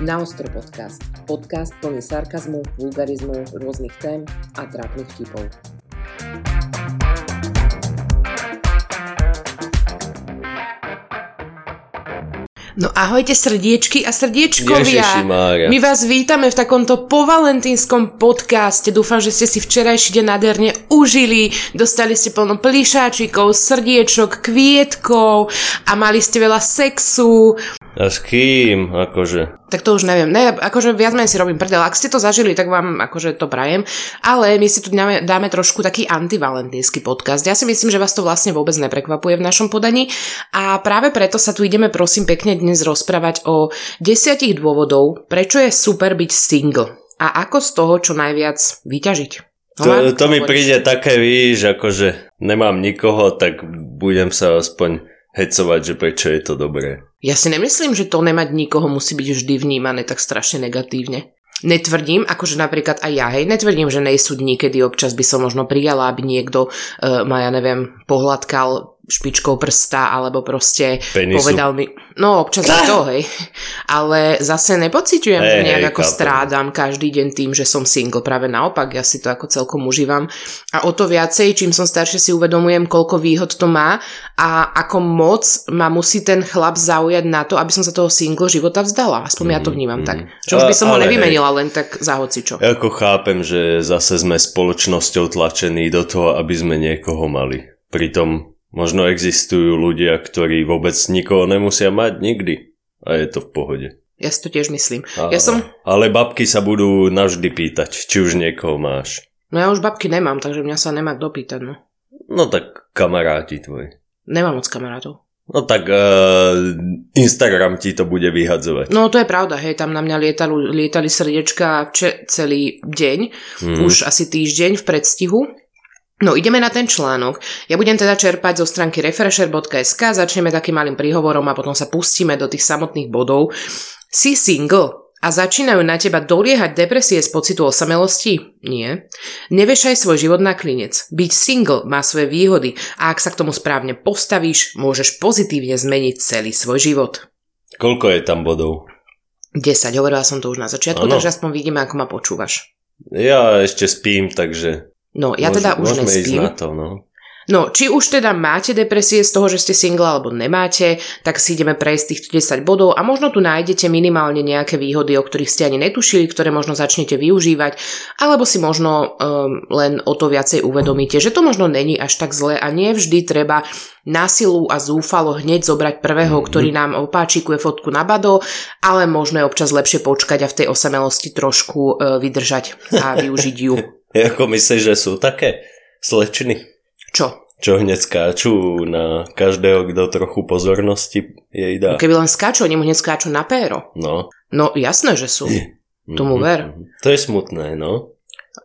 Naostro podcast. Podcast plný sarkazmu, vulgarizmu, rôznych tém a trápnych vtipov. No ahojte srdiečky a srdiečkovia. Ježišimária. My vás vítame v takomto povalentínskom podcaste. Dúfam, že ste si včerajší deň nádherne užili. Dostali ste plno plišáčikov, srdiečok, kvietkov a mali ste veľa sexu. A s kým, akože? Tak to už neviem. Ne, akože viac menej si robím prdel. Ak ste to zažili, tak vám akože to prajem. Ale my si tu dáme, dáme trošku taký antivalentínsky podcast. Ja si myslím, že vás to vlastne vôbec neprekvapuje v našom podaní. A práve preto sa tu ideme prosím pekne dnes rozprávať o desiatich dôvodov, prečo je super byť single. A ako z toho čo najviac vyťažiť. No, To, to mi príde také, víš, akože nemám nikoho, tak budem sa aspoň hecovať, že prečo je to dobré. Ja si nemyslím, že to nemať nikoho musí byť vždy vnímané tak strašne negatívne. Netvrdím, akože napríklad aj ja, hej, netvrdím, že nejsú dní, kedy občas by som možno prijala, aby niekto uh, ma, ja neviem, pohľadkal špičkou prsta, alebo proste Penisu. povedal mi, no občas aj to, hej. Ale zase nepociťujem, že nejak hej, ako chápem. strádam každý deň tým, že som single. Práve naopak, ja si to ako celkom užívam. A o to viacej, čím som staršie si uvedomujem, koľko výhod to má a ako moc ma musí ten chlap zaujať na to, aby som sa toho single života vzdala. Aspoň ja to vnímam tak. Že už by som ho Mm, Ale hej. nevymenila len tak za hocičo. Ja ako chápem, že zase sme spoločnosťou tlačení do toho, aby sme niekoho mali. Pritom možno existujú ľudia, ktorí vôbec nikoho nemusia mať nikdy. A je to v pohode. Ja si to tiež myslím. A, Ja som, Ale babky sa budú navždy pýtať, či už niekoho máš. no ja už babky nemám, takže mňa sa nemá kto pýtať, no. No tak kamaráti tvoji. Nemám moc kamarátov. No tak uh, Instagram ti to bude vyhadzovať. No to je pravda, hej, tam na mňa lietali, lietali srdiečka če- celý deň, Hmm. už asi týždeň v predstihu. No ideme na ten článok. Ja budem teda čerpať zo stránky refresher.sk, začneme takým malým príhovorom a potom sa pustíme do tých samotných bodov. Si single a začínajú na teba doliehať depresie z pocitu osamelosti? Nie. Nevešaj svoj život na klinec. Byť single má svoje výhody a ak sa k tomu správne postavíš, môžeš pozitívne zmeniť celý svoj život. Koľko je tam bodov? 10, hovorila som to už na začiatku, Áno. takže aspoň vidíme, ako ma počúvaš. Ja ešte spím, takže No, ja môž- teda už nespím. na to, no. No, či už teda máte depresie z toho, že ste single alebo nemáte, tak si ideme prejsť týchto 10 bodov a možno tu nájdete minimálne nejaké výhody, o ktorých ste ani netušili, ktoré možno začnete využívať, alebo si možno um, len o to viacej uvedomíte, že to možno není až tak zlé a nie vždy treba na silu a zúfalo hneď zobrať prvého, Mhm. ktorý nám opáčikuje fotku na bado, ale možno je občas lepšie počkať a v tej osamelosti trošku uh, vydržať a využiť ju. Ako myslíš, že sú také slečny? Čo? Čo hneď skáču na každého, kto trochu pozornosti jej dá. Keby len skáču, oni mu hneď skáču na péro. No. No jasné, že sú. Tomu Mhm, ver. mhm. To je smutné, no.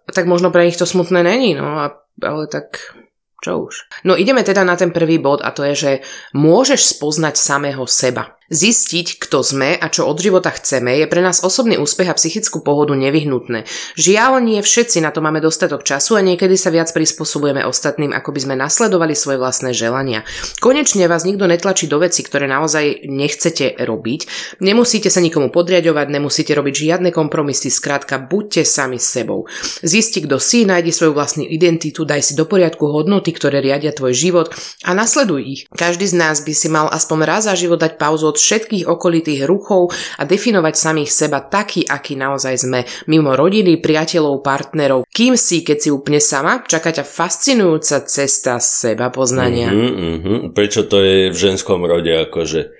Tak možno pre nich to smutné není, no ale tak čo už. No ideme teda na ten prvý bod a to je, že môžeš spoznať samého seba. Zistiť, kto sme a čo od života chceme, je pre nás osobný úspech a psychickú pohodu nevyhnutné. Žiaľ, nie všetci na to máme dostatok času a niekedy sa viac prispôsobujeme ostatným, ako by sme nasledovali svoje vlastné želania. Konečne vás nikto netlačí do veci, ktoré naozaj nechcete robiť. Nemusíte sa nikomu podriadovať, nemusíte robiť žiadne kompromisy, skrátka buďte sami sebou. Zisti, kto si, nájdi svoju vlastnú identitu, daj si do poriadku hodnoty, ktoré riadia tvoj život a nasleduj ich. Každý z nás by si mal aspoň raz za život dať pauzu od všetkých okolitých ruchov a definovať samých seba taký, aký naozaj sme, mimo rodiny, priateľov, partnerov. Kým si, keď si úplne sama, čaká ťa fascinujúca cesta seba poznania. Mhm, mhm. Prečo to je v ženskom rode, akože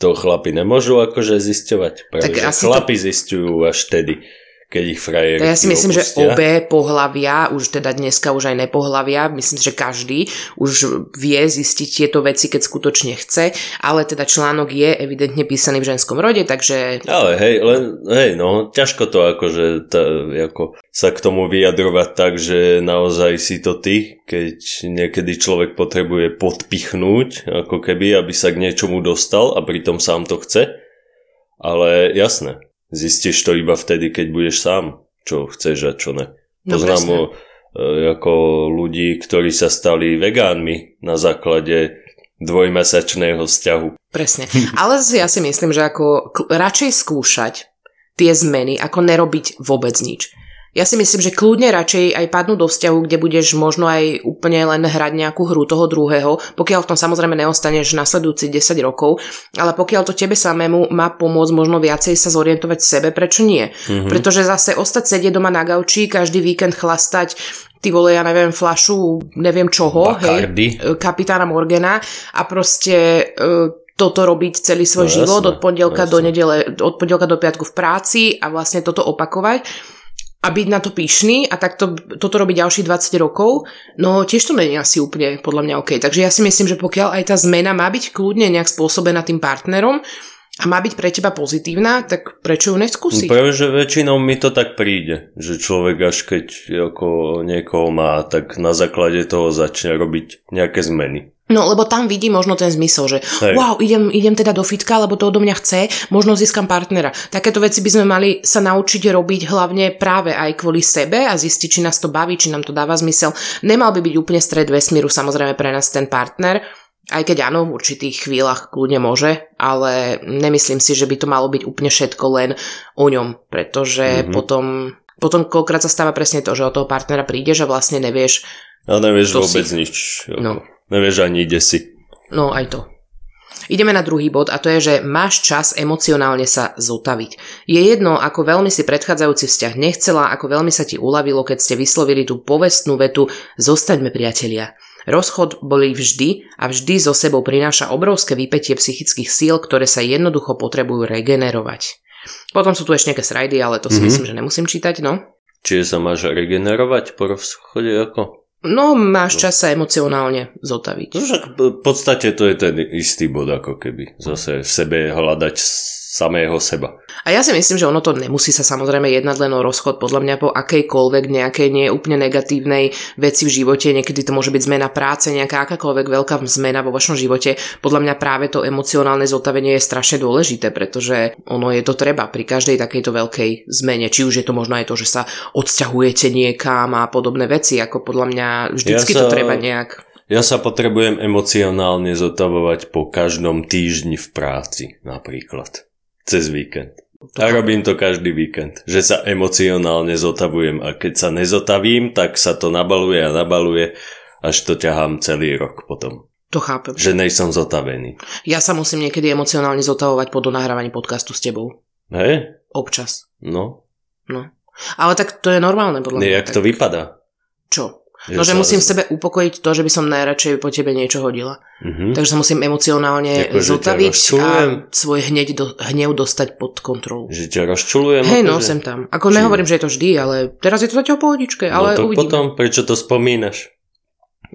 to chlapi nemôžu akože zisťovať. Práve, Tak asi to- chlapi zistujú až tedy, keď ich frajeri ja si myslím, že opustia. obe pohlavia, už teda dneska už aj nepohlavia, myslím, že každý už vie zistiť tieto veci, keď skutočne chce, ale teda článok je evidentne písaný v ženskom rode, takže Ale hej, len, hej, no, ťažko to akože tá, ako sa k tomu vyjadrovať tak, že naozaj si to ty, keď niekedy človek potrebuje podpichnúť, ako keby, aby sa k niečomu dostal a pritom sám to chce. Ale jasné, zistíš to iba vtedy, keď budeš sám, čo chceš a čo ne. No, Poznám presne. o, e, ako ľudí, ktorí sa stali vegánmi na základe dvojmesačného vzťahu. presne. Ale ja si myslím, že ako radšej skúšať tie zmeny, ako nerobiť vôbec nič. Ja si myslím, že kľudne radšej aj padnú do vzťahu, kde budeš možno aj úplne len hrať nejakú hru toho druhého, pokiaľ v tom samozrejme neostaneš nasledujúci 10 rokov, ale pokiaľ to tebe samému má pomôcť možno viacej sa zorientovať v sebe, prečo nie? Mm-hmm. Pretože zase ostať sedieť doma na gauči, každý víkend chlastať ty vole, ja neviem, flašu, neviem čoho, Bacardi. hej, kapitána Morgana a proste e, toto robiť celý svoj no, život jasné, od pondelka jasné. do nedele, od pondelka do piatku v práci a vlastne toto opakovať a byť na to pyšný a takto toto robiť ďalších 20 rokov, no tiež to je asi úplne podľa mňa OK. Takže ja si myslím, že pokiaľ aj tá zmena má byť kľudne nejak spôsobená tým partnerom a má byť pre teba pozitívna, tak prečo ju neskúsiť? Práve, že väčšinou mi to tak príde, že človek až keď ako niekoho má, tak na základe toho začne robiť nejaké zmeny. No, lebo tam vidí možno ten zmysel, že Hej. wow, idem, idem teda do fitka, lebo to odo mňa chce, možno získam partnera. Takéto veci by sme mali sa naučiť robiť hlavne práve aj kvôli sebe a zistiť, či nás to baví, či nám to dáva zmysel. Nemal by byť úplne stred vesmíru samozrejme pre nás ten partner, aj keď áno, v určitých chvíľach kľudne môže, ale nemyslím si, že by to malo byť úplne všetko len o ňom, pretože mm-hmm. potom, potom koľkrát sa stáva presne to, že od toho partnera prídeš a vlastne nevieš. A nevieš vôbec si. nič. No. Nevieš ani ide si. No aj to. Ideme na druhý bod a to je, že máš čas emocionálne sa zotaviť. Je jedno, ako veľmi si predchádzajúci vzťah nechcela, ako veľmi sa ti uľavilo, keď ste vyslovili tú povestnú vetu Zostaňme priatelia. Rozchod boli vždy a vždy so sebou prináša obrovské vypetie psychických síl, ktoré sa jednoducho potrebujú regenerovať. Potom sú tu ešte nejaké srajdy, ale to si mm-hmm. myslím, že nemusím čítať, no. Čiže sa máš regenerovať po rozchode ako? No, máš čas sa emocionálne zotaviť. No však v podstate to je ten istý bod, ako keby zase v sebe hľadať samého seba. A ja si myslím, že ono to nemusí sa samozrejme jednať len o rozchod, podľa mňa po akejkoľvek nejakej neúplne negatívnej veci v živote, niekedy to môže byť zmena práce, nejaká akákoľvek veľká zmena vo vašom živote. Podľa mňa práve to emocionálne zotavenie je strašne dôležité, pretože ono je to treba pri každej takejto veľkej zmene. Či už je to možno aj to, že sa odsťahujete niekam a podobné veci, ako podľa mňa vždycky ja sa... to treba nejak ja sa potrebujem emocionálne zotavovať po každom týždni v práci, napríklad cez víkend. A robím to každý víkend, že sa emocionálne zotavujem a keď sa nezotavím, tak sa to nabaluje a nabaluje, až to ťahám celý rok potom. To chápem. Že nejsom zotavený. Ja sa musím niekedy emocionálne zotavovať po nahrávaní podcastu s tebou. Hej? Občas. No. No. Ale tak to je normálne podľa mňa. Jak to vypadá? Čo? No, že musím v sebe upokojiť to, že by som najradšej po tebe niečo hodila. Uh-huh. Takže sa musím emocionálne Ďakujem, zotaviť a svoj hneď do, hnev dostať pod kontrolu. Že ťa rozčulujem? Hej, no, sem tam. Ako Či... nehovorím, že je to vždy, ale teraz je to zatiaľ pohodičke, ale no, to uvidíme. potom, prečo to spomínaš?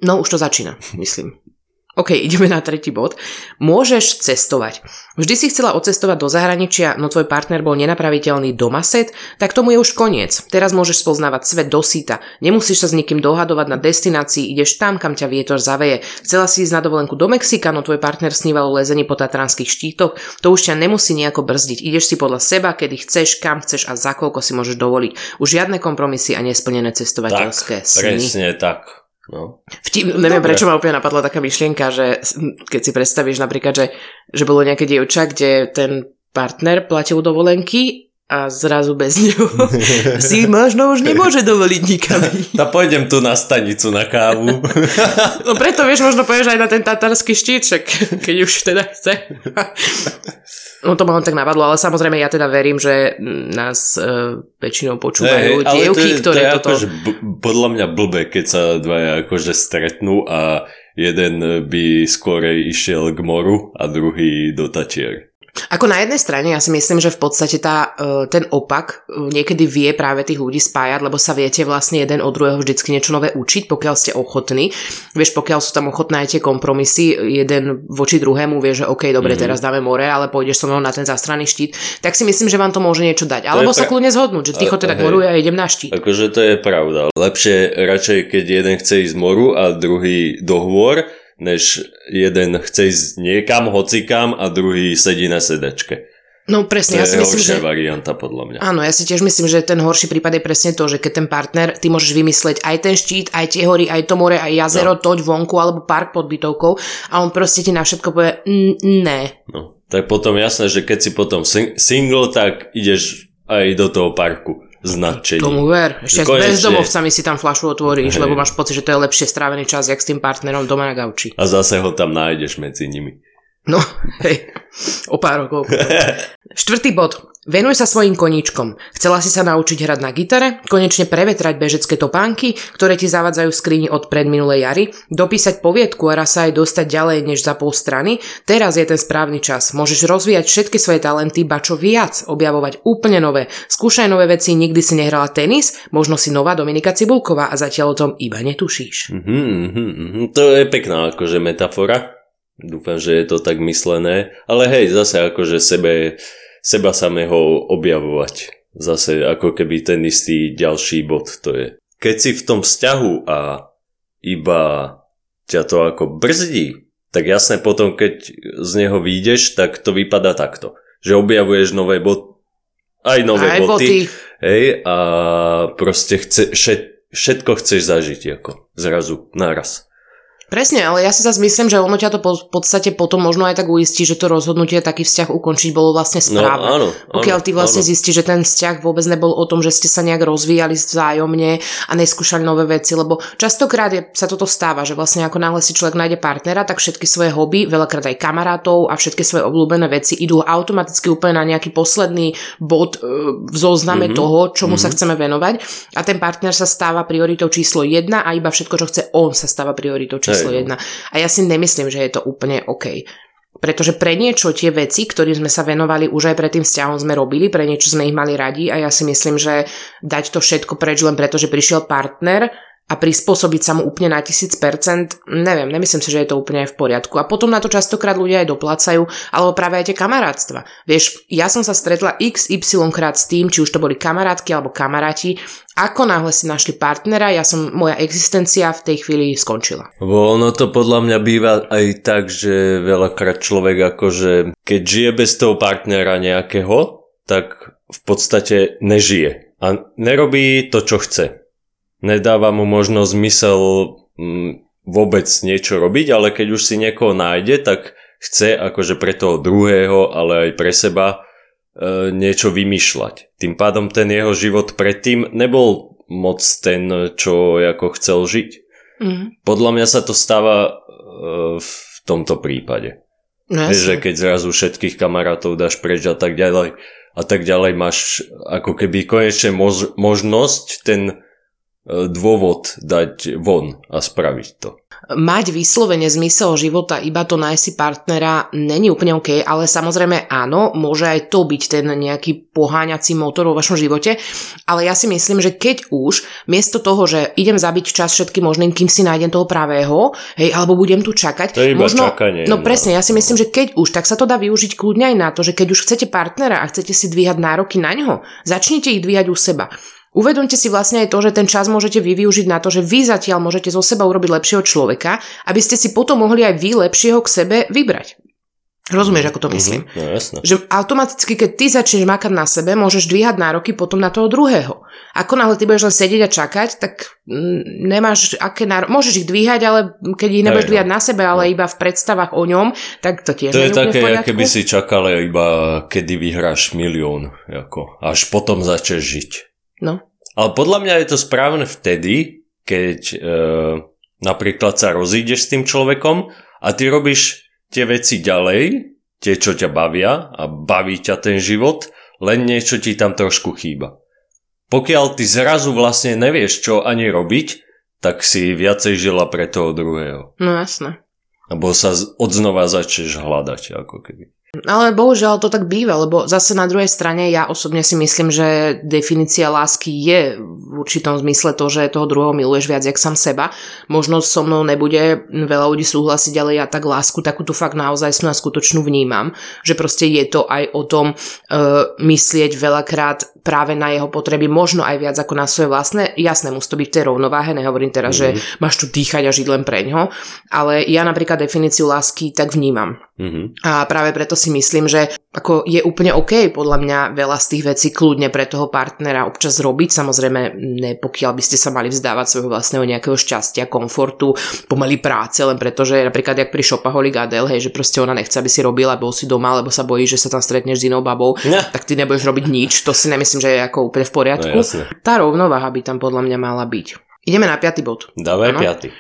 No, už to začína, myslím. OK, ideme na tretí bod. Môžeš cestovať. Vždy si chcela odcestovať do zahraničia, no tvoj partner bol nenapraviteľný domaset, tak tomu je už koniec. Teraz môžeš spoznávať svet do síta. Nemusíš sa s nikým dohadovať na destinácii, ideš tam, kam ťa vietor zaveje. Chcela si ísť na dovolenku do Mexika, no tvoj partner sníval o lezení po tatranských štítoch, to už ťa nemusí nejako brzdiť. Ideš si podľa seba, kedy chceš, kam chceš a za koľko si môžeš dovoliť. Už žiadne kompromisy a nesplnené cestovateľské tak, sny. Presne tak. No. Vtip, neviem, Dobre. prečo ma úplne napadla taká myšlienka, že keď si predstavíš napríklad, že, že bolo nejaké dievča, kde ten partner platil dovolenky a zrazu bez ňu si možno už nemôže dovoliť nikam. Ja pôjdem tu na stanicu na kávu. no preto vieš, možno pôjdeš aj na ten tatarský štít, keď už teda chce. No to ma len tak napadlo, ale samozrejme ja teda verím, že nás uh, väčšinou počúvajú hey, dievky, to je, ktoré to je toto... Akože b- podľa mňa blbé, keď sa dvaja akože stretnú a jeden by skorej išiel k moru a druhý do Tatier. Ako na jednej strane ja si myslím, že v podstate tá, e, ten opak e, niekedy vie práve tých ľudí spájať, lebo sa viete vlastne jeden od druhého vždycky niečo nové učiť, pokiaľ ste ochotní. Vieš, pokiaľ sú tam ochotné aj tie kompromisy, jeden voči druhému vie, že OK, dobre, mm-hmm. teraz dáme more, ale pôjdeš so mnou na ten zastranný štít, tak si myslím, že vám to môže niečo dať. Alebo pra... sa kľudne zhodnúť, že ty teda k moru a idem na štít. Akože to je pravda. Lepšie radšej, keď jeden chce ísť moru a druhý do hôr, než jeden chce ísť niekam, hocikam a druhý sedí na sedačke. No presne, to ja si myslím, že... varianta podľa mňa. Áno, ja si tiež myslím, že ten horší prípad je presne to, že keď ten partner, ty môžeš vymysleť aj ten štít, aj tie hory, aj to more, aj jazero, no. toť vonku alebo park pod bytovkou a on proste ti na všetko povie ne. No, tak potom jasné, že keď si potom sing- single, tak ideš aj do toho parku s nadšením. Tomu ver. Ešte s Konečne. bezdomovcami si tam flašu otvoríš, Hej. lebo máš pocit, že to je lepšie strávený čas, jak s tým partnerom doma na gauči. A zase ho tam nájdeš medzi nimi. No, hej, o pár rokov. Štvrtý bod. Venuj sa svojim koníčkom. Chcela si sa naučiť hrať na gitare, konečne prevetrať bežecké topánky, ktoré ti zavadzajú v skrini od predminulej jary, dopísať poviedku a raz sa aj dostať ďalej než za pol strany. Teraz je ten správny čas. Môžeš rozvíjať všetky svoje talenty, ba čo viac, objavovať úplne nové. Skúšaj nové veci, nikdy si nehrala tenis, možno si nová Dominika Cibulková a zatiaľ o tom iba netušíš. Mhm, mhm, mhm. To je pekná akože metafora. Dúfam, že je to tak myslené. Ale hej, zase akože sebe, seba samého objavovať. Zase ako keby ten istý ďalší bod to je. Keď si v tom vzťahu a iba ťa to ako brzdí, tak jasne potom, keď z neho vyjdeš, tak to vypadá takto. Že objavuješ nové bod, aj nové Aj boty, boty. hej, a proste chce, všet, všetko chceš zažiť ako zrazu, naraz. Presne, ale ja si zase myslím, že ono ťa to po, v podstate potom možno aj tak uistí, že to rozhodnutie taký vzťah ukončiť bolo vlastne No správne. áno, Pokiaľ ty vlastne áno. zistíš, že ten vzťah vôbec nebol o tom, že ste sa nejak rozvíjali vzájomne a neskúšali nové veci, lebo častokrát je, sa toto stáva, že vlastne ako náhle si človek nájde partnera, tak všetky svoje hobby, veľakrát aj kamarátov a všetky svoje obľúbené veci idú automaticky úplne na nejaký posledný bod e, v zozname Mhm, toho, čomu sa mhm. chceme venovať a ten partner sa stáva prioritou číslo jedna a iba všetko, čo chce on, sa stáva prioritou číslo Hej, no. jedna. A ja si nemyslím, že je to úplne OK. Pretože pre niečo tie veci, ktorým sme sa venovali už aj pred tým vzťahom sme robili, pre niečo sme ich mali radi a ja si myslím, že dať to všetko preč len preto, že prišiel partner a prispôsobiť sa mu úplne na 1000%, neviem, nemyslím si, že je to úplne v poriadku. A potom na to častokrát ľudia aj doplácajú, alebo práve aj tie kamarátstva. Vieš, ja som sa stretla XY krát s tým, či už to boli kamarátky alebo kamaráti, ako náhle si našli partnera, ja som, moja existencia v tej chvíli skončila. Lebo ono to podľa mňa býva aj tak, že veľakrát človek akože, keď žije bez toho partnera nejakého, tak v podstate nežije. A nerobí to, čo chce. Nedáva mu možno zmysel mm, vôbec niečo robiť, ale keď už si niekoho nájde, tak chce akože pre toho druhého, ale aj pre seba e, niečo vymýšľať. Tým pádom ten jeho život predtým nebol moc ten, čo ako chcel žiť. Mm. Podľa mňa sa to stáva e, v tomto prípade. No, Vieš, že keď zrazu všetkých kamarátov dáš preč a tak ďalej a tak ďalej máš ako keby konečne mož- možnosť ten dôvod dať von a spraviť to. Mať vyslovene zmysel života, iba to nájsť si partnera, není úplne OK, ale samozrejme áno, môže aj to byť ten nejaký poháňací motor vo vašom živote, ale ja si myslím, že keď už, miesto toho, že idem zabiť čas všetkým možným, kým si nájdem toho pravého, hej, alebo budem tu čakať, To je iba možno, čakanie, no no. presne, ja si myslím, že keď už, tak sa to dá využiť kľudne aj na to, že keď už chcete partnera a chcete si dvíhať nároky na ňo, začnite ich dvíhať u seba. Uvedomte si vlastne aj to, že ten čas môžete vy využiť na to, že vy zatiaľ môžete zo seba urobiť lepšieho človeka, aby ste si potom mohli aj vy lepšieho k sebe vybrať. Rozumieš, ako to myslím? Mhm, no jasné. Že automaticky, keď ty začneš makať na sebe, môžeš dvíhať nároky potom na toho druhého. Ako náhle ty budeš len sedieť a čakať, tak mm, nemáš aké nároky. Môžeš ich dvíhať, ale keď ich nebudeš no. dvíhať na sebe, ale iba v predstavách o ňom, tak to tiež To je také, poriadku. keby si čakal iba kedy vyhráš milión. Ako, až potom začneš žiť. No. Ale podľa mňa je to správne vtedy, keď e, napríklad sa rozídeš s tým človekom a ty robíš tie veci ďalej, tie, čo ťa bavia a baví ťa ten život, len niečo ti tam trošku chýba. Pokiaľ ty zrazu vlastne nevieš, čo ani robiť, tak si viacej žila pre toho druhého. No jasné. Alebo sa odznova začneš hľadať, ako keby. Ale bohužiaľ to tak býva, lebo zase na druhej strane ja osobne si myslím, že definícia lásky je v určitom zmysle to, že toho druhého miluješ viac jak sám seba. Možno so mnou nebude veľa ľudí súhlasiť, ale ja tak lásku takúto fakt naozaj a skutočnú vnímam, že proste je to aj o tom uh, myslieť veľakrát práve na jeho potreby, možno aj viac ako na svoje vlastné. Jasné, musí to byť v tej rovnováhe, nehovorím teraz, mm-hmm. že máš tu dýchať a žiť len pre ňo, ale ja napríklad definíciu lásky tak vnímam Mhm. A práve preto si myslím, že ako je úplne OK podľa mňa veľa z tých vecí kľudne pre toho partnera občas robiť. Samozrejme, ne pokiaľ by ste sa mali vzdávať svojho vlastného nejakého šťastia, komfortu, pomaly práce, len preto, že napríklad jak pri Shopaholic Adele, hej, že proste ona nechce, aby si robila, bol si doma, lebo sa bojí, že sa tam stretneš s inou babou, Ne. tak ty nebudeš robiť nič. To si nemyslím, že je ako úplne v poriadku. No, jasne. Tá rovnováha by tam podľa mňa mala byť. Ideme na piatý bod. Áno. piaty.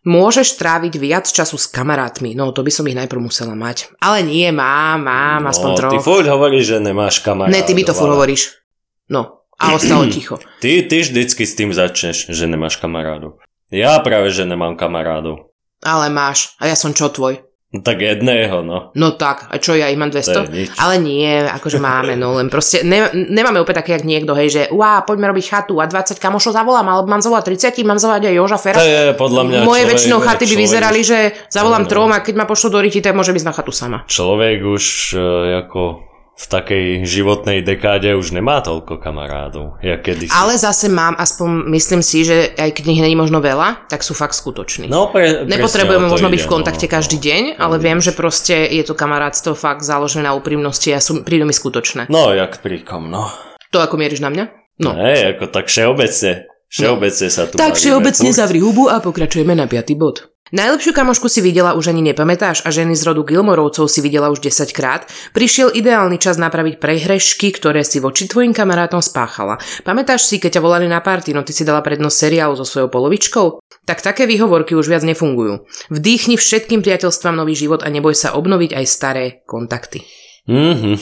Môžeš tráviť viac času s kamarátmi. No, to by som ich najprv musela mať. Ale nie, mám, mám, aspoň no, ty troch. furt hovoríš, že nemáš kamarátov. Ne, ty by to furt hovoríš. No, a ostalo ticho. Ty, ty vždycky s tým začneš, že nemáš kamarádov. Ja práve, že nemám kamarádov. Ale máš. A ja som čo tvoj? No, tak jedného, no. No tak, a čo ja ich mám To je 200? nič. Ale nie, akože máme, no len proste ne, nemáme opäť také, jak niekto, hej, že uá, poďme robiť chatu a 20 kamošov zavolám, alebo mám zavolať 30, mám zavolať aj Joža Fera. To je podľa mňa Moje človek- väčšinou chaty by človek vyzerali, už- že zavolám No, no. trom a keď ma pošlo do riti, tak môže ísť na chatu sama. Človek už e, ako v takej životnej dekáde už nemá toľko kamarádov, jak kedysi. Ale zase mám, aspoň myslím si, že aj keď ich není možno veľa, tak sú fakt skutoční. No, pre, Nepotrebujeme možno byť ide, v kontakte no. každý deň, ale viem, že proste je to kamarátstvo fakt založené na úprimnosti a sú, prídu mi skutočné. No, jak pri kom, no. To ako mieríš na mňa? No. Hej, ako tak všeobecne. Všeobecne sa tu Tak všeobecne zavri hubu a pokračujeme na piatý bod. Najlepšiu kamošku si videla už ani nepamätáš a ženy z rodu Gilmorovcov si videla už 10 krát. Prišiel ideálny čas napraviť prehrešky, ktoré si voči tvojim kamarátom spáchala. Pamätáš si, keď ťa volali na party, no ty si dala prednosť seriálu so svojou polovičkou? Tak také výhovorky už viac nefungujú. Vdýchni všetkým priateľstvám nový život a neboj sa obnoviť aj staré kontakty. Mhm.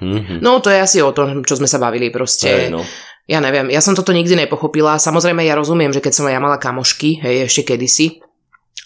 Mhm. No to je asi o tom, čo sme sa bavili proste. Hej, no. Ja neviem, ja som toto nikdy nepochopila. Samozrejme, ja rozumiem, že keď som ja mala kamošky, hej, ešte kedysi,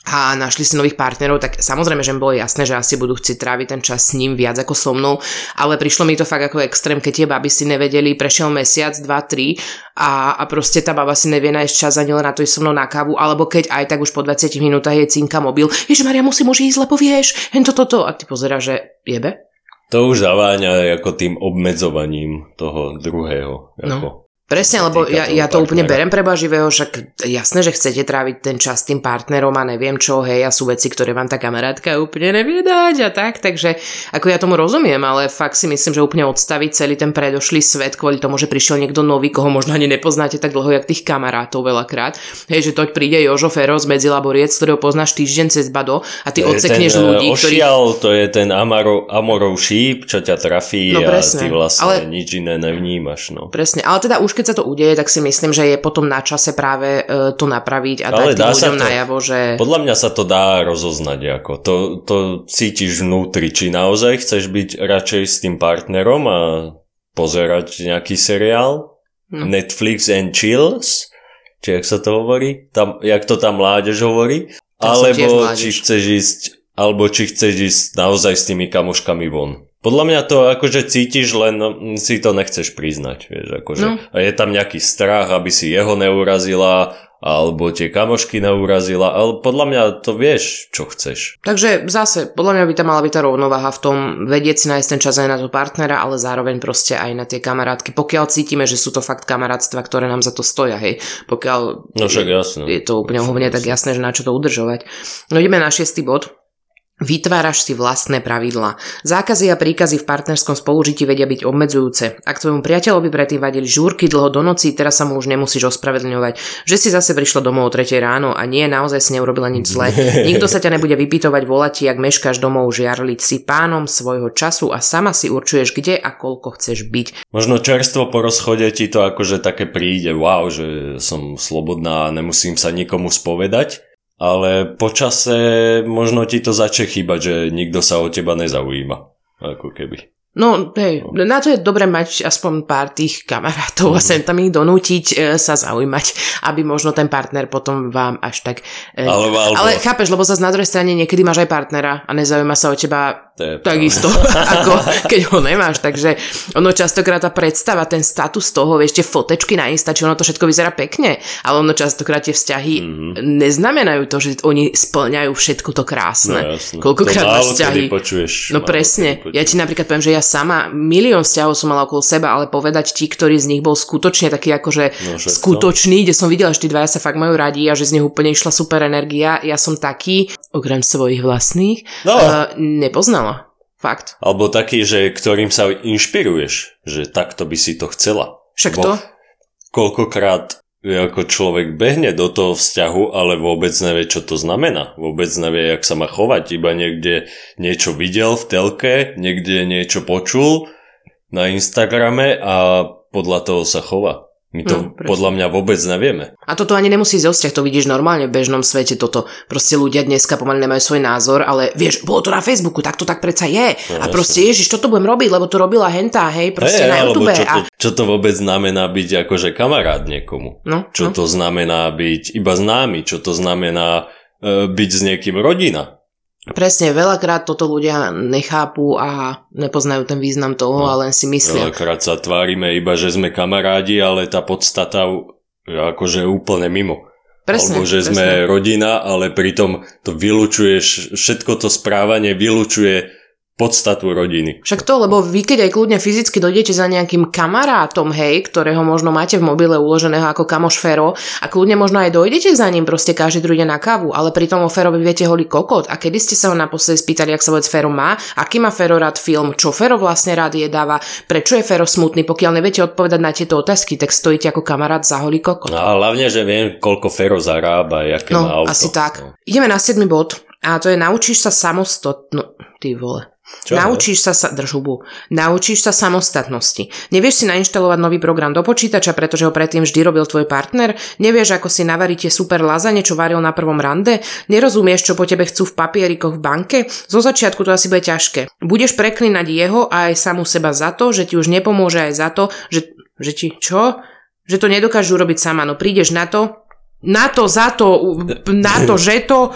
a našli si nových partnerov, tak samozrejme, že mi bolo jasné, že asi budú chcieť tráviť ten čas s ním viac ako so mnou, ale prišlo mi to fakt ako extrém, keď tie baby si nevedeli, prešiel mesiac, dva, tri a, a proste tá baba si nevie nájsť čas ani len na to ísť so mnou na kávu, alebo keď aj tak už po 20 minútach je cinka mobil, Ježiš Maria, musím už ísť, lebo vieš, hen toto, toto. A ty pozera, že jebe? To už zaváňa ako tým obmedzovaním toho druhého. No. Presne, lebo ja, ja to úplne berem preba živého, však jasné, že chcete tráviť ten čas s tým partnerom a neviem čo, hej, a sú veci, ktoré vám tá kamarátka úplne nevie dať a tak, takže ako ja tomu rozumiem, ale fakt si myslím, že úplne odstaviť celý ten predošlý svet kvôli tomu, že prišiel niekto nový, koho možno ani nepoznáte tak dlho, jak tých kamarátov veľakrát, hej, že toť príde Jožo Fero z Medzilaboriec, ktorého poznáš týždeň cez Bado a ty odsekneš ten, ľudí, e, ktorí ošial, to je ten amaro, amorov šíp, čo ťa trafí No a presne, ty vlastne ale- nič iné nevnímaš. No. Presne, ale teda už keď sa to udeje, tak si myslím, že je potom na čase práve e, to napraviť a dať Ale tým dá ľuďom to- najavo, že... Podľa mňa sa to dá rozoznať. Ako. To, to cítiš vnútri, či naozaj chceš byť radšej s tým partnerom a pozerať nejaký seriál. No. Netflix and chills, či jak sa to hovorí, tam, jak to tam mládež hovorí. Tiež Alebo či chceš ísť alebo či chceš ísť naozaj s tými kamoškami von. Podľa mňa to akože cítiš, len si to nechceš priznať, vieš, akože. No. A je tam nejaký strach, aby si jeho neurazila, alebo tie kamošky neurazila, ale podľa mňa to vieš, čo chceš. Takže zase, podľa mňa by tam mala byť tá rovnováha v tom vedieť si nájsť ten čas aj na toho partnera, ale zároveň proste aj na tie kamarátky. Pokiaľ cítime, že sú to fakt kamarátstva, ktoré nám za to stoja, hej. Pokiaľ No však jasné. je to úplne hovne, tak jasné, že na čo to udržovať. No ideme na šiestý bod. Vytváraš si vlastné pravidlá. Zákazy a príkazy v partnerskom spolužití vedia byť obmedzujúce. Ak tvojmu priateľovi predtým vadili žúrky dlho do noci, teraz sa mu už nemusíš ospravedlňovať, že si zase prišla domov o 3 ráno a nie, naozaj si neurobila nič zlé. Nikto sa ťa nebude vypytovať, volať ti, ak meškáš domov, žiarliť si pánom svojho času a sama si určuješ, kde a koľko chceš byť. Možno čerstvo po rozchode ti to akože také príde, wow, že som slobodná a nemusím sa nikomu spovedať, ale počase možno ti to začne chýbať, že nikto sa o teba nezaujíma. Ako keby. No, hej, na to je dobre mať aspoň pár tých kamarátov a sem tam ich donútiť e, sa zaujímať, aby možno ten partner potom vám až tak... E, Alebo, alebo, ale chápeš, lebo zase na druhej strane niekedy máš aj partnera a nezaujíma sa o teba to je takisto, ako keď ho nemáš, takže ono častokrát tá predstava, ten status toho, vieš, tie fotečky na Insta, či ono to všetko vyzerá pekne, ale ono častokrát tie vzťahy Mhm. neznamenajú to, že oni splňajú všetko to krásne. No. Koľkokrát máš vzťahy. počuješ. No presne. počuješ. Ja ti napríklad poviem, že ja sama milión vzťahov som mala okolo seba, ale povedať ti, ktorý z nich bol skutočne taký akože No, skutočný, kde som videla, že tí dvaja sa fakt majú radi a že z nich úplne išla super energia. Ja som taký, okrem svojich vlastných, No. uh, nepoznala. Fakt. Alebo taký, že ktorým sa inšpiruješ, že takto by si to chcela. Však Bo to? Koľkokrát ako človek behne do toho vzťahu, ale vôbec nevie, čo to znamená. Vôbec nevie, jak sa má chovať. Iba niekde niečo videl v telke, niekde niečo počul na Instagrame a podľa toho sa chová. My to No, presne. podľa mňa vôbec nevieme. A toto ani nemusí ísť o vzťah, to vidíš normálne v bežnom svete, toto. Proste ľudia dneska pomaly nemajú svoj názor, ale vieš, bolo to na Facebooku, tak to tak predsa je. No, a proste, ježiš, čo to budem robiť, lebo to robila hentá, hej, proste Hej, na YouTube. čo, a... to, čo to vôbec znamená byť akože kamarát niekomu? No, Čo no. to znamená byť iba známy? Čo to znamená e, byť s niekým rodina? Presne, veľakrát toto ľudia nechápu a nepoznajú ten význam toho No, a len si myslia. Veľakrát sa tvárime iba, že sme kamarádi, ale tá podstata je akože úplne mimo. Presne, Alebo že presne. sme rodina, ale pritom to vylučuje, všetko to správanie vylučuje podstatu rodiny. Však to, lebo vy keď aj kľudne fyzicky dojdete za nejakým kamarátom, hej, ktorého možno máte v mobile uloženého ako kamoš Fero a kľudne možno aj dojdete za ním proste každý druhý deň na kávu, ale pritom o Ferovi viete holý kokot. A kedy ste sa ho naposledy spýtali, ak sa vôbec Fero má, aký má Fero rád film, čo Fero vlastne rád jedáva, prečo je Fero smutný, pokiaľ neviete odpovedať na tieto otázky, tak stojíte ako kamarát za holý kokot. No a hlavne, že viem, koľko Fero zarába, aké má No, auto. asi tak. No. Ideme na 7. bod a to je naučíš sa samostatno... Ty vole. Čo, Naučíš sa, sa drž. Naučíš sa samostatnosti. Nevieš si nainštalovať nový program do počítača, pretože ho predtým vždy robil tvoj partner? Nevieš, ako si navaríte super lazane, čo varil na prvom rande? Nerozumieš, čo po tebe chcú v papierikoch v banke? Zo začiatku to asi bude ťažké. Budeš preklinať jeho a aj samú seba za to, že ti už nepomôže aj za to, že, že ti čo? Že to nedokážu urobiť sama. No prídeš na to, na to, za to, na to, že to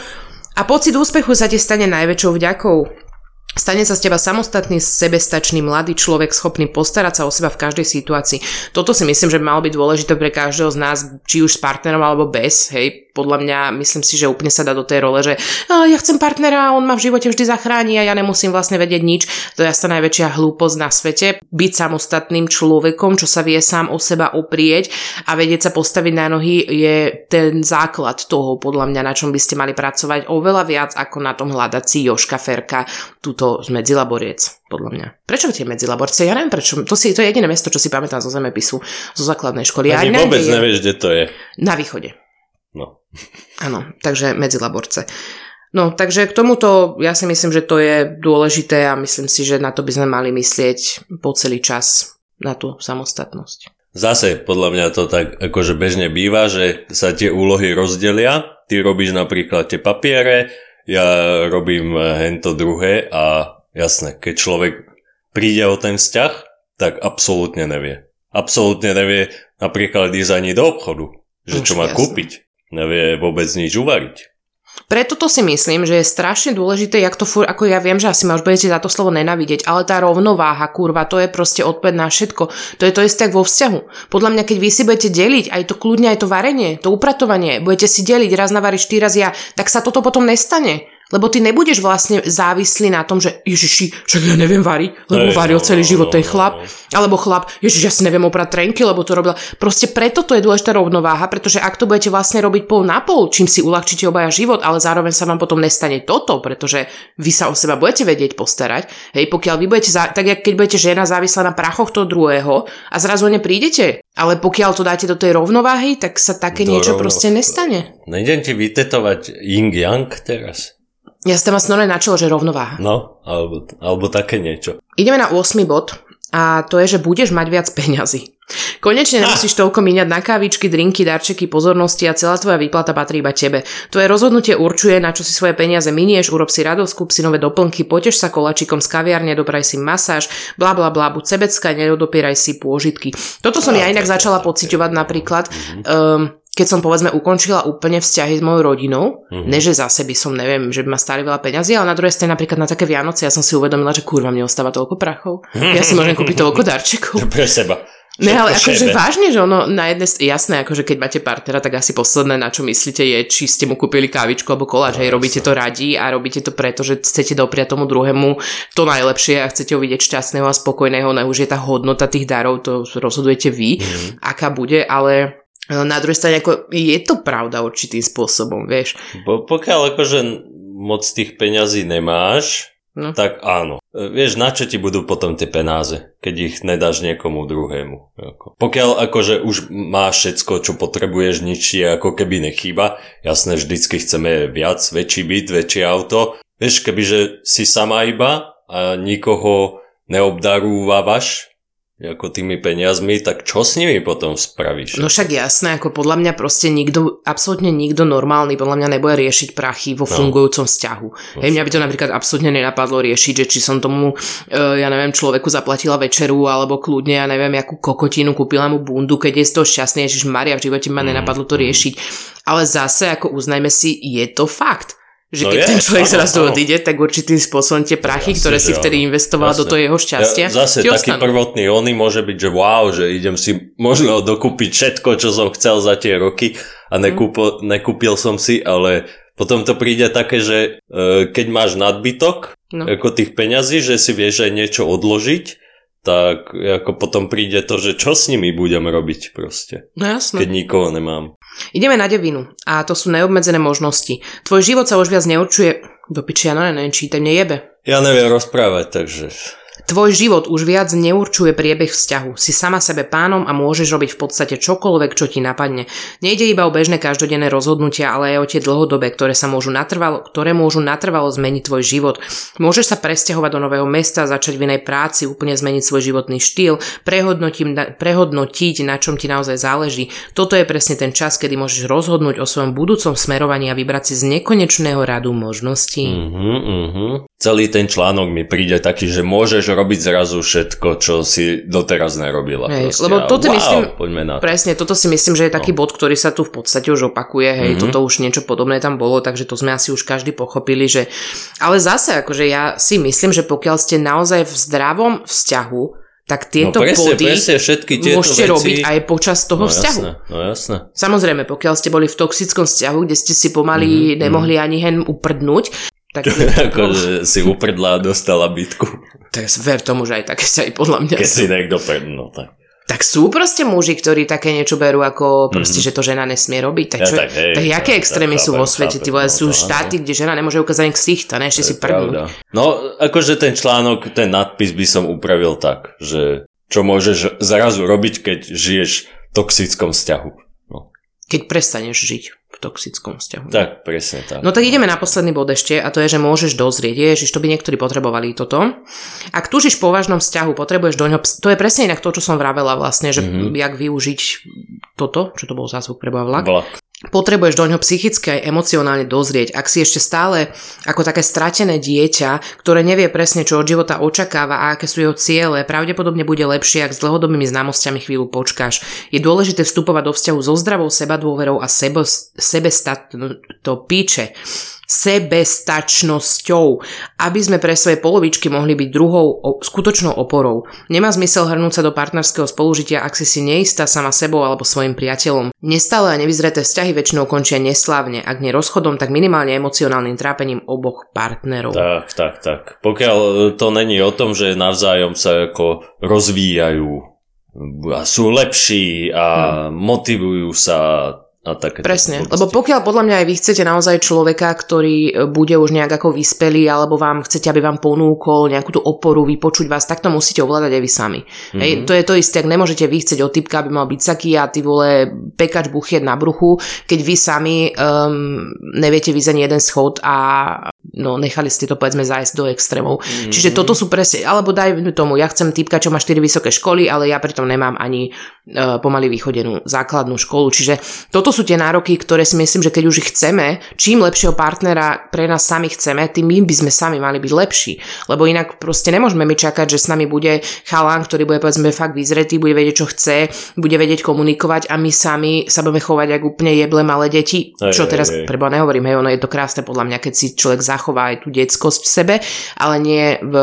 a pocit úspechu sa ti stane najväčšou vďakou. Stane sa z teba samostatný, sebestačný mladý človek, schopný postarať sa o seba v každej situácii. Toto si myslím, že by malo byť dôležité pre každého z nás, či už s partnerom alebo bez. Hej, podľa mňa myslím si, že úplne sa dá do tej role, že a, ja chcem partnera on ma v živote vždy zachráni a ja nemusím vlastne vedieť nič. To je asi najväčšia hlúposť na svete. Byť samostatným človekom, čo sa vie sám o seba oprieť a vedieť sa postaviť na nohy je ten základ toho, podľa mňa, na čom by ste mali pracovať oveľa viac ako na tom hľadať si Joška Ferka, túto Medzilaboriec, podľa mňa. Prečo tie Medzilaborce? Ja neviem prečo. To, si, to je jediné mesto, čo si pamätám zo zemepisu, zo základnej školy. Ani neviem, vôbec nevieš, kde to je. Na východe. No. Áno, takže Medzilaborce. No, takže k tomuto ja si myslím, že to je dôležité a myslím si, že na to by sme mali myslieť po celý čas na tú samostatnosť. Zase podľa mňa to tak akože bežne býva, že sa tie úlohy rozdelia. Ty robíš napríklad tie papiere, ja robím eh, hento druhé a jasné, keď človek príde o ten vzťah, tak absolútne nevie. Absolútne nevie napríklad ísť ani do obchodu, že čo má jasné. kúpiť. Nevie vôbec nič uvariť. Preto to si myslím, že je strašne dôležité, jak to fur, ako ja viem, že asi ma už budete za to slovo nenavidieť, ale tá rovnováha, kurva, to je proste odpoveď na všetko. To je to isté vo vzťahu. Podľa mňa, keď vy si budete deliť aj to kľudne, aj to varenie, to upratovanie, budete si deliť, raz navaríš ty, raz ja, tak sa toto potom nestane. Lebo ty nebudeš vlastne závislý na tom, že ježiši, však ja neviem variť, lebo Hej, varil no, celý no, život no, ten no, chlap. no. Alebo chlap, ježiš, ja si neviem oprať trenky, lebo to robila. Proste preto to je dôležitá rovnováha, pretože ak to budete vlastne robiť pol na pol, čím si uľahčíte obaja život, ale zároveň sa vám potom nestane toto, pretože vy sa o seba budete vedieť postarať. Hej, pokiaľ vy budete, za, tak jak keď budete žena závislá na prachoch toho druhého a zrazu neprídete, ale pokiaľ to dáte do tej rovnováhy, tak sa také Do niečo rovno- proste nestane. Nejdem ti vytetovať yin yang teraz? Ja si tam normálne na čelo, že rovnováha. No, alebo, alebo také niečo. Ideme na 8. bod a to je, že budeš mať viac peňazí. Konečne nemusíš toľko míňať na kávičky, drinky, darčeky, pozornosti a celá tvoja výplata patrí iba tebe. Tvoje rozhodnutie určuje, na čo si svoje peniaze minieš, urob si radosť, kúp si nové doplnky, potež sa kolačikom z kaviarne, dopraj si masáž, bla bla bla, buď sebecká, nedopieraj si pôžitky. Toto som ja inak začala pociťovať napríklad, um, keď som povedzme ukončila úplne vzťahy s mojou rodinou, Mhm. ne že zase by som, neviem, že by ma stáli veľa peňazí, ale na druhej strane napríklad na také Vianoce ja som si uvedomila, že kurva mne ostáva toľko prachov. Ja si môžem kúpiť toľko darčekov. Pre seba. Ne, ale akože vážne, že ono na jednej jasné, akože keď máte partnera, tak asi posledné, na čo myslíte, je, či ste mu kúpili kávičku alebo koláč, No, hej, robíte to radi a robíte to preto, že chcete dopriať tomu druhému to najlepšie a chcete ho vidieť šťastného a spokojného, ne už je tá hodnota tých darov, to rozhodujete vy, Mhm. aká bude, ale na druhej strane, ako je to pravda určitým spôsobom, vieš. Po, pokiaľ akože moc tých peňazí nemáš, no. tak áno. E, vieš, na čo ti budú potom tie penáze, keď ich nedáš niekomu druhému. Ako. Pokiaľ akože už máš všetko, čo potrebuješ, nič ti ako keby nechýba, jasné, vždycky chceme viac, väčší byt, väčšie auto. Vieš, kebyže si sama iba a nikoho neobdarúvavaš, ako tými peniazmi, tak čo s nimi potom spravíš? No však jasné, ako podľa mňa proste nikto, absolútne nikto normálny podľa mňa nebude riešiť prachy vo no. fungujúcom vzťahu. No. Hej, mňa by to napríklad absolútne nenapadlo riešiť, že či som tomu, uh, ja neviem, človeku zaplatila večeru, alebo kľudne, ja neviem, akú kokotinu, kúpila mu bundu, keď je z toho šťastný, Ježiš Maria, v živote ma mm, nenapadlo to mm. riešiť. Ale zase, ako uznajme si, je to fakt. Že no keď je, ten človek áno, zrazu áno. odíde, tak určitým spôsobom tie prachy, Jasne, ktoré si vtedy investoval do toho jeho šťastia. Ja, zase taký ostanú. prvotný ony môže byť, že wow, že idem si možno dokúpiť všetko, čo som chcel za tie roky a mhm. nekúpo, nekúpil som si, ale potom to príde také, že e, keď máš nadbytok no. ako tých peňazí, že si vieš aj niečo odložiť, tak ako potom príde to, že čo s nimi budem robiť proste. No jasno. Keď nikoho nemám. Ideme na devinu a to sú neobmedzené možnosti. Tvoj život sa už viac neurčuje... Do piči, ja neviem, čítaj, mne jebe. Ja neviem rozprávať, takže... Tvoj život už viac neurčuje priebeh vzťahu. Si sama sebe pánom a môžeš robiť v podstate čokoľvek, čo ti napadne. Nejde iba o bežné každodenné rozhodnutia, ale aj o tie dlhodobé, ktoré sa môžu natrvalo, ktoré môžu natrvalo zmeniť tvoj život. Môžeš sa presťahovať do nového mesta, začať v inej práci, úplne zmeniť svoj životný štýl, prehodnotiť, na čom ti naozaj záleží. Toto je presne ten čas, kedy môžeš rozhodnúť o svojom budúcom smerovaní a vybrať si z nekonečného radu možností. Uh-huh, uh-huh. Celý ten článok mi príde taký, že môžeš robiť zrazu všetko, čo si doteraz nerobila. Hej, lebo toto wow, myslím, poďme na to. presne, toto si myslím, že je taký no. bod, ktorý sa tu v podstate už opakuje, hej, mm-hmm. toto už niečo podobné tam bolo, takže to sme asi už každý pochopili, že, ale zase, akože ja si myslím, že pokiaľ ste naozaj v zdravom vzťahu, tak tieto no presne, body presne, všetky tieto môžete veci... robiť aj počas toho no, vzťahu. Jasné, no jasné. Samozrejme, pokiaľ ste boli v toxickom vzťahu, kde ste si pomaly mm-hmm. nemohli ani hen uprdnúť, tak ako, že si uprdla a dostala bitku. Tak ver tomu, že aj také sa aj podľa mňa Keď si niekto pred, no tak. Tak sú proste muži, ktorí také niečo berú ako proste, mm-hmm. že to žena nesmie robiť. Tak, čo, ja, tak, hej, tak jaké extrémy sú vo svete? Ty vole, sú no, štáty, kde žena nemôže ukázať ksicht a ne ešte si prdnúť. No, akože ten článok, ten nadpis by som upravil tak, že čo môžeš zrazu robiť, keď žiješ v toxickom vzťahu. No. Keď prestaneš žiť toxickom vzťahu. Tak, presne tak. No tak ideme na posledný bod ešte a to je, že môžeš dozrieť. Ježiš, to by niektorí potrebovali toto. Ak túžiš po vážnom vzťahu, potrebuješ do ňoho... To je presne inak to, čo som vravela vlastne, že mm-hmm. jak využiť toto, čo to bol zázvuk pre vlak. Vlak potrebuješ do ňoho psychicky aj emocionálne dozrieť. Ak si ešte stále ako také stratené dieťa, ktoré nevie presne, čo od života očakáva a aké sú jeho ciele, pravdepodobne bude lepšie, ak s dlhodobými známosťami chvíľu počkáš. Je dôležité vstupovať do vzťahu so zdravou sebadôverou a sebe, sebestat, no, píče sebestačnosťou, aby sme pre svoje polovičky mohli byť druhou skutočnou oporou. Nemá zmysel hrnúť sa do partnerského spolužitia, ak si si neistá sama sebou alebo svojim priateľom. Nestále a nevyzreté vzťahy väčšinou končia neslávne, ak nie rozchodom, tak minimálne emocionálnym trápením oboch partnerov. Tak, tak, tak. Pokiaľ to není o tom, že navzájom sa ako rozvíjajú a sú lepší a hmm. motivujú sa a také Presne, lebo pokiaľ podľa mňa aj vy chcete naozaj človeka, ktorý e, bude už nejak ako vyspelý, alebo vám chcete, aby vám ponúkol nejakú tú oporu, vypočuť vás, tak to musíte ovládať aj vy sami. Mm-hmm. Hej, to je to isté, ak nemôžete vy chcieť od typka, aby mal byť saký a ty vole pekač buchiet na bruchu, keď vy sami um, neviete vyzať jeden schod a no nechali ste to povedzme zájsť do extrémov. Mm-hmm. Čiže toto sú presne, alebo daj tomu, ja chcem typka, čo má 4 vysoké školy, ale ja pritom nemám ani pomaly vychodenú základnú školu. Čiže toto sú tie nároky, ktoré si myslím, že keď už ich chceme, čím lepšieho partnera pre nás sami chceme, tým my by sme sami mali byť lepší. Lebo inak proste nemôžeme my čakať, že s nami bude chalán, ktorý bude povedzme fakt vyzretý, bude vedieť, čo chce, bude vedieť komunikovať a my sami sa budeme chovať ako úplne jeble malé deti. Aj, čo teraz preba nehovorím, hej, ono je to krásne podľa mňa, keď si človek za zachová aj tú detskosť v sebe, ale nie v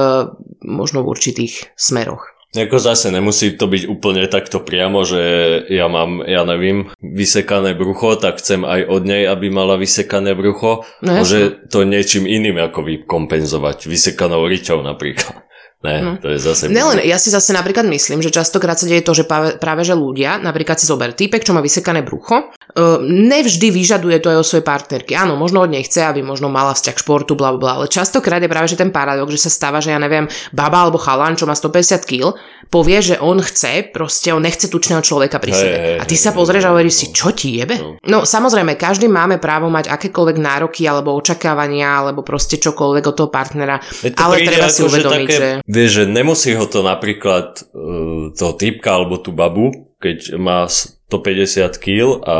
možno v určitých smeroch. Ako zase nemusí to byť úplne takto priamo, že ja mám, ja neviem, vysekané brucho, tak chcem aj od nej, aby mala vysekané brucho. No, Môže to niečím iným ako vykompenzovať, vysekanou riťou napríklad. Ne, No. to je zase... Nelen, ja si zase napríklad myslím, že častokrát sa deje to, že práve, práve že ľudia, napríklad si zober týpek, čo má vysekané brucho, uh, nevždy vyžaduje to aj o svojej partnerky. Áno, možno od nej chce, aby možno mala vzťah športu, bla bla, ale častokrát je práve že ten paradox, že sa stáva, že ja neviem, baba alebo chalan, čo má 150 kg, povie, že on chce, proste on nechce tučného človeka pri sebe. A ty sa pozrieš a hovoríš no. si, čo ti jebe? No. No samozrejme, každý máme právo mať akékoľvek nároky alebo očakávania alebo proste čokoľvek od toho partnera, ale treba si uvedomiť, že... Vieš, že nemusí ho to napríklad uh, toho typka alebo tú babu, keď má 150 kg a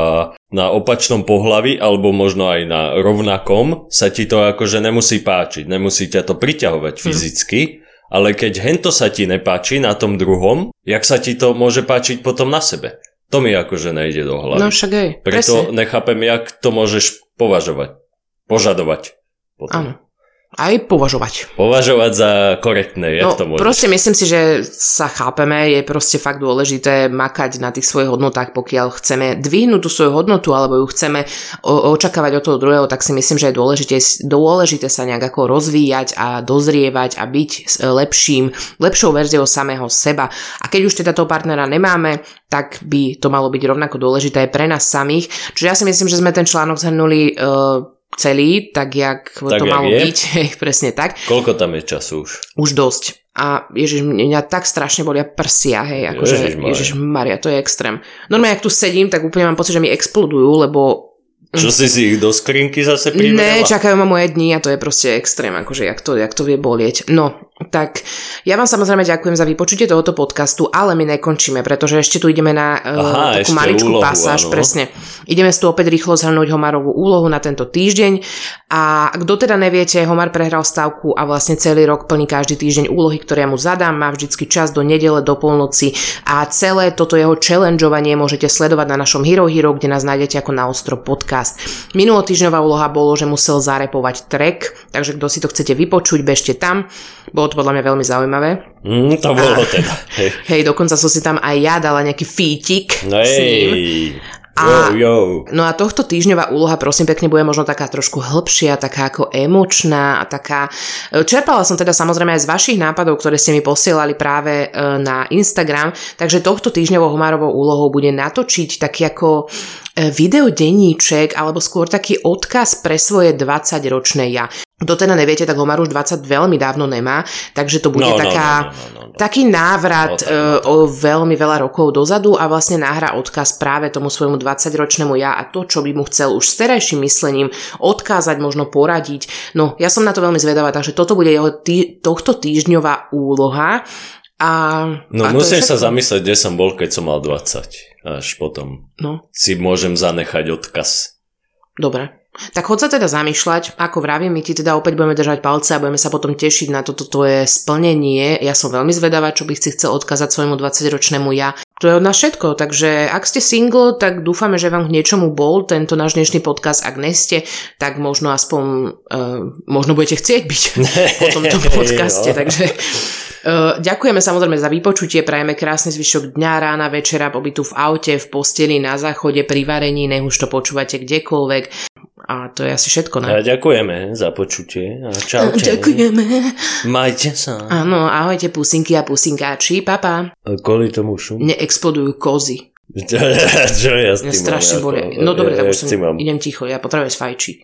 na opačnom pohlavi alebo možno aj na rovnakom sa ti to akože nemusí páčiť, nemusí ťa to priťahovať fyzicky, ale keď hento sa ti nepáči na tom druhom, jak sa ti to môže páčiť potom na sebe? To mi akože nejde do hlavy. No však aj, Preto presne. nechápem, jak to môžeš považovať. Požadovať. Potom. Áno. Aj považovať. Považovať za korektné, jak No, to môžeš? proste myslím si, že sa chápeme, je proste fakt dôležité makať na tých svojich hodnotách, pokiaľ chceme dvihnúť tú svoju hodnotu alebo ju chceme o- očakávať od toho druhého, tak si myslím, že je dôležité, dôležité sa nejak ako rozvíjať a dozrievať a byť lepším, lepšou verziou samého seba. A keď už teda toho partnera nemáme, tak by to malo byť rovnako dôležité aj pre nás samých. Čiže ja si myslím, že sme ten článok zhrnuli uh, celý, tak jak Tak, to jak malo je. byť, presne tak Koľko tam je času už? už dosť. A ježiš, mňa tak strašne bolia prsia, hej, akože ježiš Maria, to je extrém. Normálne, ak tu sedím, tak úplne mám pocit, že mi explodujú, lebo Čo si si ich do skrinky zase ne, privedela? čakajú ma moje dni a to je proste extrém, akože jak to, jak to vie bolieť. No, tak ja vám samozrejme ďakujem za vypočutie tohoto podcastu, ale my nekončíme, pretože ešte tu ideme na uh, Aha, takú maličkú úlohu, pasáž, áno. presne. Ideme tu opäť rýchlo zhrnúť Homarovú úlohu na tento týždeň a kto teda neviete, Homar prehral stavku a vlastne celý rok plní každý týždeň úlohy, ktoré ja mu zadám, má vždycky čas do nedele, do polnoci a celé toto jeho challengeovanie môžete sledovať na našom Hero Hero, kde nás nájdete ako na ostro podcast. Minulotýždňová úloha bolo, že musel zarepovať track, takže kto si to chcete vypočuť, bežte tam. Bolo to podľa mňa veľmi zaujímavé. Mm, to bolo teda. Hej. Hej, dokonca som si tam aj ja dala nejaký fítik No s ním. A- Yo, yo. No a tohto týždňová úloha, prosím pekne, bude možno taká trošku hĺbšia, taká ako emočná a taká... e, Čerpala som teda samozrejme aj z vašich nápadov, ktoré ste mi posielali práve e, na Instagram, takže tohto týždňovou Homárovou úlohou bude natočiť taký ako e, videodenníček alebo skôr taký odkaz pre svoje 20-ročné ja. Kto teda neviete, tak Homar už 20 veľmi dávno nemá, takže to bude No, no, taká, no, no, no, no. taký návrat No, no, tak. o veľmi veľa rokov dozadu a vlastne nahrá odkaz práve tomu svojmu 20-ročnému ja a to, čo by mu chcel už s terajším myslením odkázať, možno poradiť. No, ja som na to veľmi zvedavá, takže toto bude jeho tý, tohto týždňová úloha. A, No a musím sa zamyslieť, kde som bol, keď som mal 20. Až potom No, si môžem zanechať odkaz. dobre. Tak chod sa teda zamýšľať, ako vravím, my ti teda opäť budeme držať palce a budeme sa potom tešiť na toto tvoje splnenie. Ja som veľmi zvedavá, čo by si chcel odkázať svojmu 20-ročnému ja. To je od nás všetko, takže ak ste single, tak dúfame, že vám k niečomu bol tento náš dnešný podcast. Ak neste, tak možno aspoň, uh, možno budete chcieť byť po tomto podcaste, Jo. takže Uh, ďakujeme samozrejme za vypočutie, prajeme krásny zvyšok dňa, rána, večera, pobytu v aute, v posteli, na záchode, pri varení, nech už to počúvate kdekoľvek. A to je asi všetko, ne? A ďakujeme za počutie a čaute. Ďakujeme. Majte sa. Áno, ahojte pusinky a pusinkáči, papa. Kvôli tomu šum. Neexplodujú kozy. Čo ja s tým strašne mám, bolia. ako- No dobre, ja- tak ja už som, idem ticho, ja potrebujem sfajčiť.